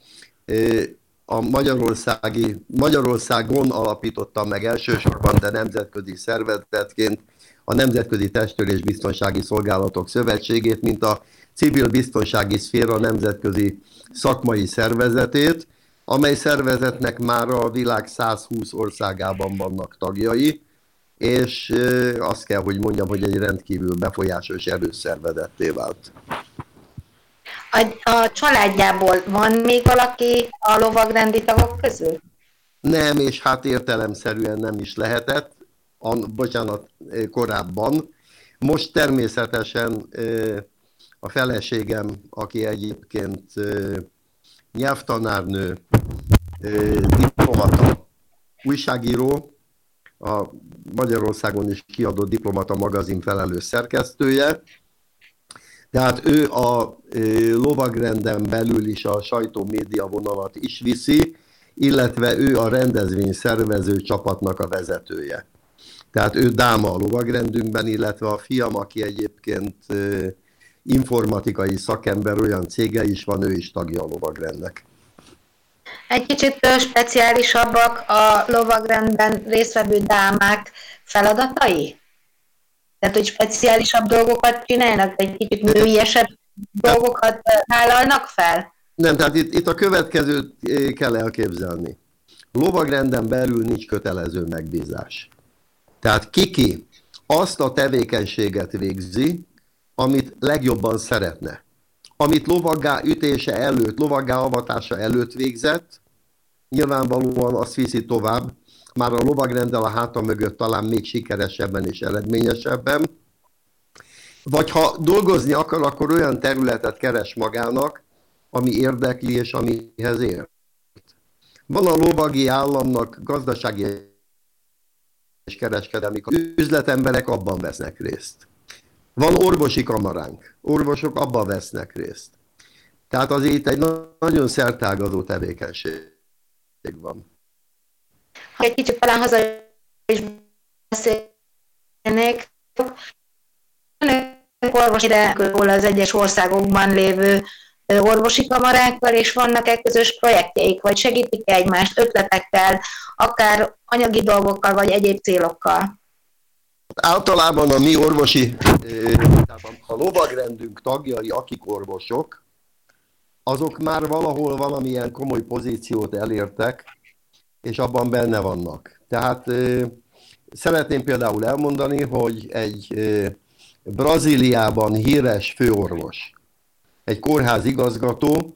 a Magyarországi, Magyarországon alapítottam meg elsősorban, de nemzetközi szervezetként a Nemzetközi Testőr Biztonsági Szolgálatok Szövetségét, mint a civil biztonsági szféra nemzetközi szakmai szervezetét, amely szervezetnek már a világ 120 országában vannak tagjai, és azt kell, hogy mondjam, hogy egy rendkívül befolyásos erőszervezetté vált. A, a családjából van még valaki a lovagrendi tagok közül? Nem, és hát értelemszerűen nem is lehetett, a, bocsánat, korábban. Most természetesen a feleségem, aki egyébként nyelvtanárnő, diplomata, újságíró, a Magyarországon is kiadott diplomata magazin felelős szerkesztője. Tehát ő a lovagrenden belül is a sajtó-média vonalat is viszi, illetve ő a rendezvény szervező csapatnak a vezetője. Tehát ő dáma a lovagrendünkben, illetve a fiam, aki egyébként informatikai szakember, olyan cége is van, ő is tagja a lovagrendnek. Egy kicsit speciálisabbak a lovagrendben résztvevő dámák feladatai? Tehát, hogy speciálisabb dolgokat csinálnak, egy kicsit nőiesebb dolgokat vállalnak fel? Nem, tehát itt, itt a következőt kell elképzelni. Lovagrenden belül nincs kötelező megbízás. Tehát kiki azt a tevékenységet végzi, amit legjobban szeretne. Amit lovaggá ütése előtt, lovaggá avatása előtt végzett, nyilvánvalóan azt viszi tovább, már a lovagrendel a háta mögött talán még sikeresebben és eredményesebben. Vagy ha dolgozni akar, akkor olyan területet keres magának, ami érdekli és amihez ért. Van a lovagi államnak gazdasági és kereskedelmi üzletemberek abban vesznek részt. Van orvosi kamaránk, orvosok abban vesznek részt. Tehát az itt egy nagyon szertágazó tevékenység van. Ha egy kicsit talán haza is beszélnék, orvosi hol az egyes országokban lévő orvosi kamarákkal, és vannak-e közös projektjeik, vagy segítik -e egymást ötletekkel, akár anyagi dolgokkal, vagy egyéb célokkal? Általában a mi orvosi, a lovagrendünk tagjai, akik orvosok, azok már valahol valamilyen komoly pozíciót elértek, és abban benne vannak. Tehát szeretném például elmondani, hogy egy Brazíliában híres főorvos, egy kórház igazgató,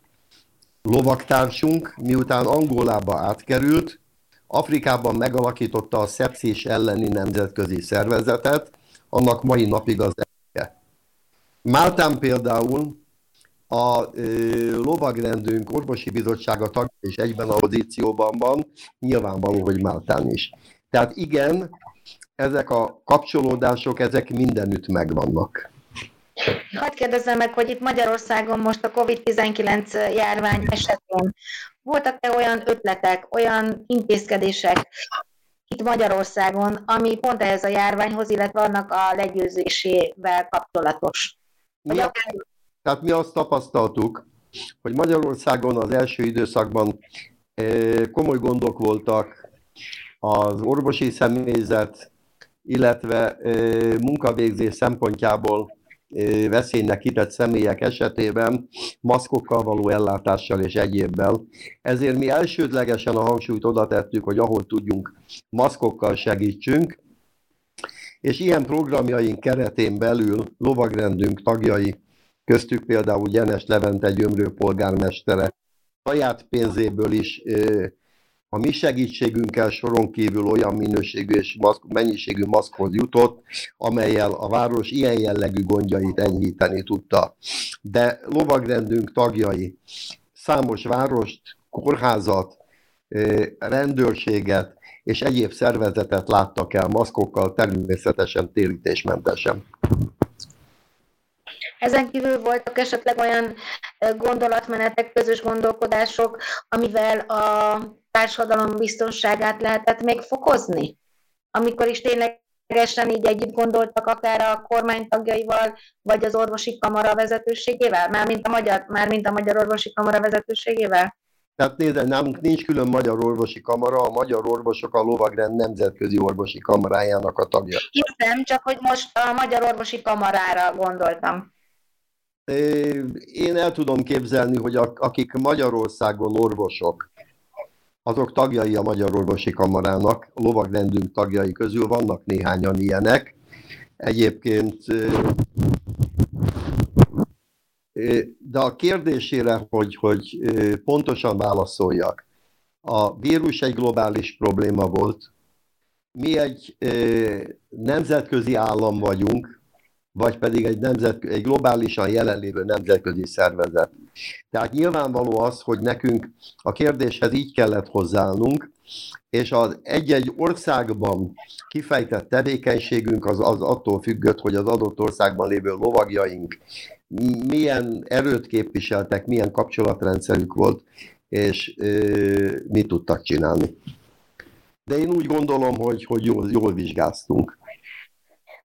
lovaktársunk, miután Angolába átkerült, Afrikában megalakította a szepszis elleni nemzetközi szervezetet, annak mai napig az elnöke. Máltán például a ö, lovagrendünk orvosi bizottsága tagja és egyben a pozícióban van, nyilvánvaló, hogy Máltán is. Tehát igen, ezek a kapcsolódások, ezek mindenütt megvannak. Hadd kérdezzem meg, hogy itt Magyarországon most a COVID-19 járvány esetén voltak-e olyan ötletek, olyan intézkedések itt Magyarországon, ami pont ehhez a járványhoz, illetve annak a legyőzésével kapcsolatos? Mi a, tehát mi azt tapasztaltuk, hogy Magyarországon az első időszakban komoly gondok voltak az orvosi személyzet, illetve munkavégzés szempontjából veszélynek kitett személyek esetében maszkokkal való ellátással és egyébbel. Ezért mi elsődlegesen a hangsúlyt oda tettük, hogy ahol tudjunk, maszkokkal segítsünk, és ilyen programjaink keretén belül lovagrendünk tagjai, köztük például Gyenes Levente gyömrő polgármestere, saját pénzéből is a mi segítségünkkel soron kívül olyan minőségű és maszk, mennyiségű maszkhoz jutott, amelyel a város ilyen jellegű gondjait enyhíteni tudta. De lovagrendünk tagjai számos várost, kórházat, rendőrséget és egyéb szervezetet láttak el maszkokkal, természetesen térítésmentesen. Ezen kívül voltak esetleg olyan gondolatmenetek, közös gondolkodások, amivel a társadalom biztonságát lehetett még fokozni? Amikor is ténylegesen így együtt gondoltak, akár a kormány tagjaival, vagy az orvosi kamara vezetőségével? Mármint a magyar, mármint a magyar orvosi kamara vezetőségével? Tehát nézd, nálunk nincs külön magyar orvosi kamara, a magyar orvosok a lovagrend nemzetközi orvosi kamarájának a tagja. Értem, csak hogy most a magyar orvosi kamarára gondoltam. Én el tudom képzelni, hogy akik Magyarországon orvosok, azok tagjai a Magyar Orvosi Kamarának, a lovagrendünk tagjai közül vannak néhányan ilyenek. Egyébként de a kérdésére, hogy, hogy pontosan válaszoljak, a vírus egy globális probléma volt. Mi egy nemzetközi állam vagyunk, vagy pedig egy, nemzet, egy globálisan jelenlévő nemzetközi szervezet. Tehát nyilvánvaló az, hogy nekünk a kérdéshez így kellett hozzáállnunk, és az egy-egy országban kifejtett tevékenységünk az, az attól függött, hogy az adott országban lévő lovagjaink milyen erőt képviseltek, milyen kapcsolatrendszerük volt, és ö, mit tudtak csinálni. de én úgy gondolom, hogy, hogy jól, jól vizsgáztunk.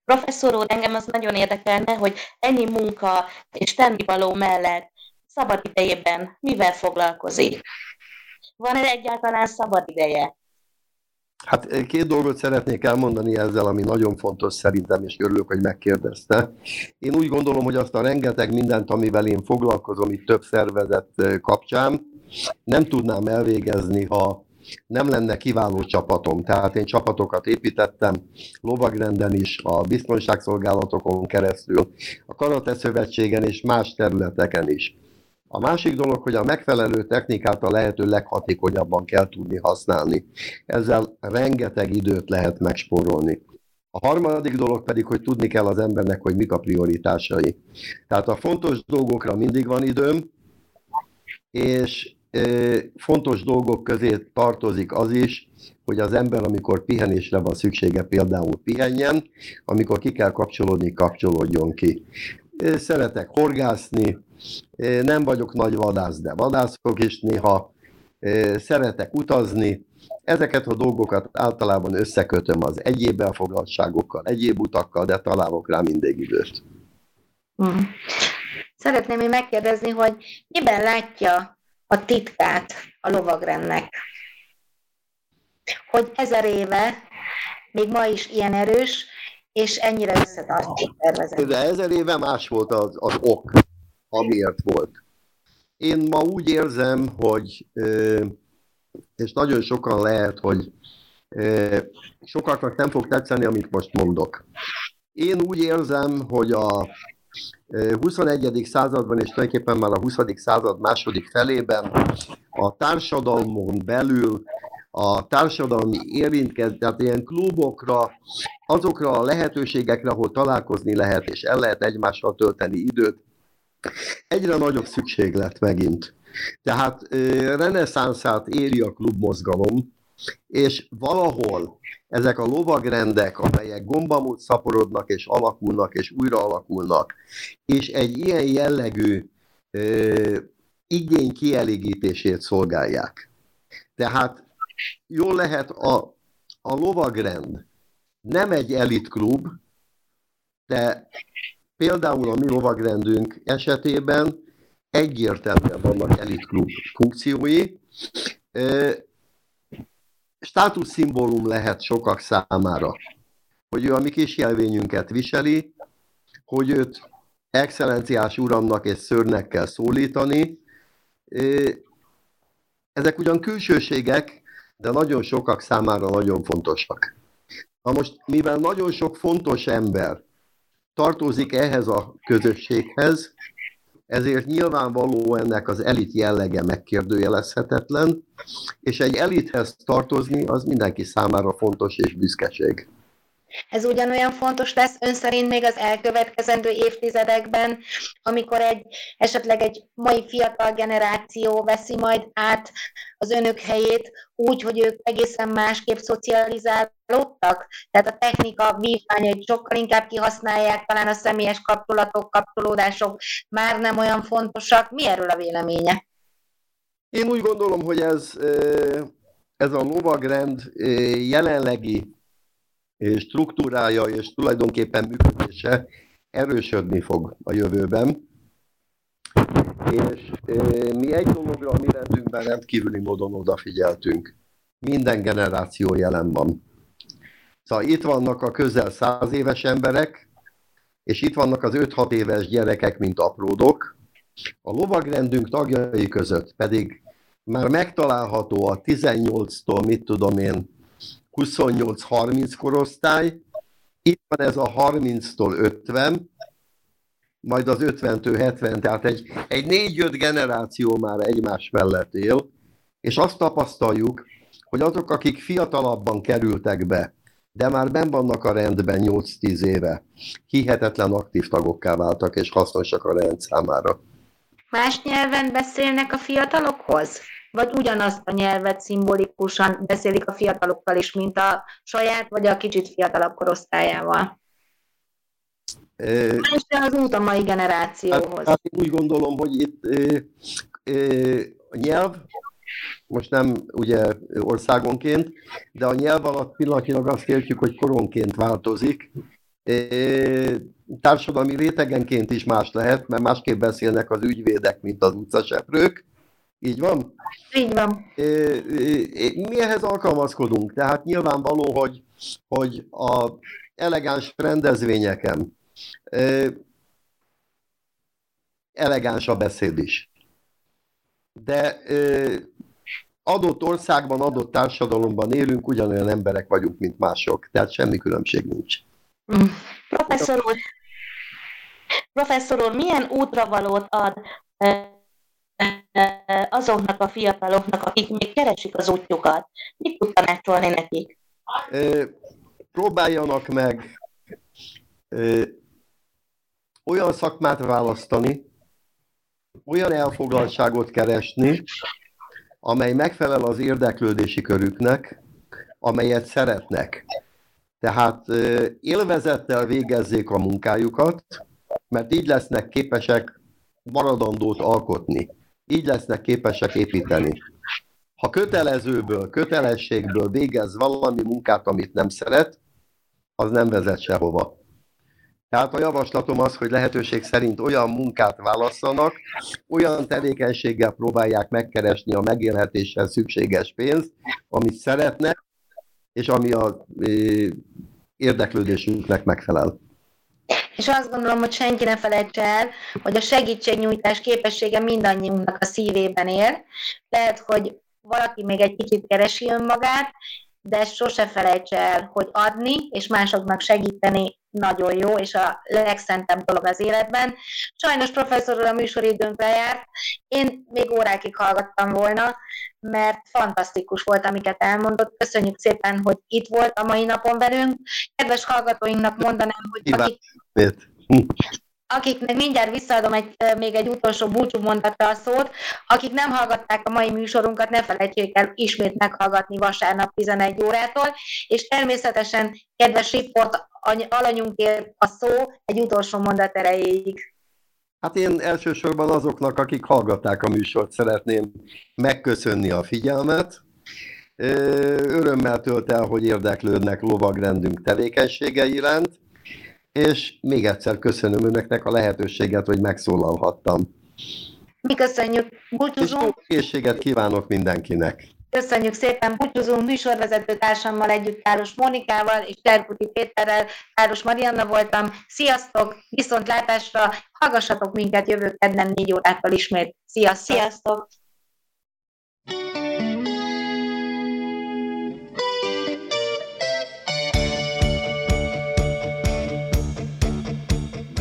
Professzor úr, engem az nagyon érdekelne, hogy ennyi munka és tennivaló mellett szabad idejében mivel foglalkozik? Van-e egyáltalán szabad ideje? Hát eh, két dolgot szeretnék elmondani ezzel, ami nagyon fontos szerintem, és örülök, hogy megkérdezte. Én úgy gondolom, hogy azt a rengeteg mindent, amivel én foglalkozom itt több szervezet eh, kapcsán, nem tudnám elvégezni, ha nem lenne kiváló csapatom. Tehát én csapatokat építettem, lovagrenden is, a biztonságszolgálatokon keresztül, a Karate Szövetségen és más területeken is. A másik dolog, hogy a megfelelő technikát a lehető leghatékonyabban kell tudni használni. Ezzel rengeteg időt lehet megspórolni. A harmadik dolog pedig, hogy tudni kell az embernek, hogy mik a prioritásai. Tehát a fontos dolgokra mindig van időm, és fontos dolgok közé tartozik az is, hogy az ember, amikor pihenésre van szüksége, például pihenjen, amikor ki kell kapcsolódni, kapcsolódjon ki. Szeretek horgászni, nem vagyok nagy vadász, de vadászok is néha, szeretek utazni, ezeket a dolgokat általában összekötöm az egyéb elfoglaltságokkal, egyéb utakkal, de találok rá mindig időt. Hmm. Szeretném még megkérdezni, hogy miben látja a titkát a lovagrendnek? Hogy ezer éve még ma is ilyen erős, és ennyire összetartja a De ezer éve más volt az, az ok amiért volt. Én ma úgy érzem, hogy, és nagyon sokan lehet, hogy sokaknak nem fog tetszeni, amit most mondok. Én úgy érzem, hogy a 21. században, és tulajdonképpen már a 20. század második felében a társadalmon belül a társadalmi érintkezés, tehát ilyen klubokra, azokra a lehetőségekre, ahol találkozni lehet, és el lehet egymással tölteni időt, egyre nagyobb szükséglet megint. Tehát reneszánszát éri a klubmozgalom, és valahol ezek a lovagrendek, amelyek gombamút szaporodnak, és alakulnak, és újra alakulnak, és egy ilyen jellegű ö, igény kielégítését szolgálják. Tehát jól lehet a, a lovagrend nem egy elitklub, de Például a mi lovagrendünk esetében egyértelműen vannak elitklub funkciói. Státuszszimbólum lehet sokak számára, hogy ő a mi kis jelvényünket viseli, hogy őt excellenciás uramnak és szörnek kell szólítani. Ezek ugyan külsőségek, de nagyon sokak számára nagyon fontosak. Na most, mivel nagyon sok fontos ember tartozik ehhez a közösséghez, ezért nyilvánvaló ennek az elit jellege megkérdőjelezhetetlen, és egy elithez tartozni az mindenki számára fontos és büszkeség. Ez ugyanolyan fontos lesz ön szerint még az elkövetkezendő évtizedekben, amikor egy esetleg egy mai fiatal generáció veszi majd át az önök helyét úgy, hogy ők egészen másképp szocializálódtak? Tehát a technika vívmányait sokkal inkább kihasználják, talán a személyes kapcsolatok, kapcsolódások már nem olyan fontosak. Mi erről a véleménye? Én úgy gondolom, hogy ez, ez a lovagrend jelenlegi struktúrája és tulajdonképpen működése erősödni fog a jövőben. És mi egy dologra a mi rendünkben rendkívüli módon odafigyeltünk. Minden generáció jelen van. Szóval itt vannak a közel száz éves emberek, és itt vannak az 5-6 éves gyerekek, mint apródok. A lovagrendünk tagjai között pedig már megtalálható a 18-tól, mit tudom én, 28-30 korosztály, itt van ez a 30-tól 50, majd az 50-től 70, tehát egy, egy 4-5 generáció már egymás mellett él, és azt tapasztaljuk, hogy azok, akik fiatalabban kerültek be, de már ben vannak a rendben 8-10 éve, hihetetlen aktív tagokká váltak, és hasznosak a rend számára. Más nyelven beszélnek a fiatalokhoz? Vagy ugyanazt a nyelvet szimbolikusan beszélik a fiatalokkal is, mint a saját, vagy a kicsit fiatalabb korosztályával? És az út a mai generációhoz. Hát, hát én úgy gondolom, hogy itt e, e, a nyelv most nem ugye országonként, de a nyelv alatt pillanatilag azt értjük, hogy koronként változik. Társadalmi rétegenként is más lehet, mert másképp beszélnek az ügyvédek, mint az utcaseprők. Így van? Így van. Mi ehhez alkalmazkodunk, tehát nyilvánvaló, hogy, hogy a elegáns rendezvényeken elegáns a beszéd is. De adott országban, adott társadalomban élünk, ugyanolyan emberek vagyunk, mint mások, tehát semmi különbség nincs. Mm. Professzor úr, professzor úr, milyen útravalót ad azoknak a fiataloknak, akik még keresik az útjukat? Mit tud tanácsolni nekik? Próbáljanak meg olyan szakmát választani, olyan elfoglaltságot keresni, amely megfelel az érdeklődési körüknek, amelyet szeretnek. Tehát élvezettel végezzék a munkájukat, mert így lesznek képesek maradandót alkotni. Így lesznek képesek építeni. Ha kötelezőből, kötelességből végez valami munkát, amit nem szeret, az nem vezet sehova. Tehát a javaslatom az, hogy lehetőség szerint olyan munkát válasszanak, olyan tevékenységgel próbálják megkeresni a megélhetéshez szükséges pénzt, amit szeretnek, és ami a érdeklődésünknek megfelel. És azt gondolom, hogy senki ne felejtse el, hogy a segítségnyújtás képessége mindannyiunknak a szívében él. Lehet, hogy valaki még egy kicsit keresi önmagát, de sose felejtse el, hogy adni és másoknak segíteni nagyon jó, és a legszentebb dolog az életben. Sajnos professzor úr a műsoridőnk lejárt, én még órákig hallgattam volna, mert fantasztikus volt, amiket elmondott. Köszönjük szépen, hogy itt volt a mai napon velünk. Kedves hallgatóinknak mondanám, hogy akik, akiknek mindjárt visszaadom egy, még egy utolsó búcsú mondatra a szót, akik nem hallgatták a mai műsorunkat, ne felejtsék el ismét meghallgatni vasárnap 11 órától, és természetesen kedves riport alanyunkért a szó egy utolsó mondat erejéig. Hát én elsősorban azoknak, akik hallgatták a műsort, szeretném megköszönni a figyelmet. Örömmel tölt el, hogy érdeklődnek lovagrendünk tevékenysége iránt és még egyszer köszönöm önöknek a lehetőséget, hogy megszólalhattam. Mi köszönjük, búcsúzunk. És készséget kívánok mindenkinek. Köszönjük szépen, búcsúzunk műsorvezető társammal együtt Káros Mónikával és Terkuti Péterrel, Káros Marianna voltam. Sziasztok, viszontlátásra, hallgassatok minket jövő kedden négy órától ismét. Sziasztok! Sziasztok.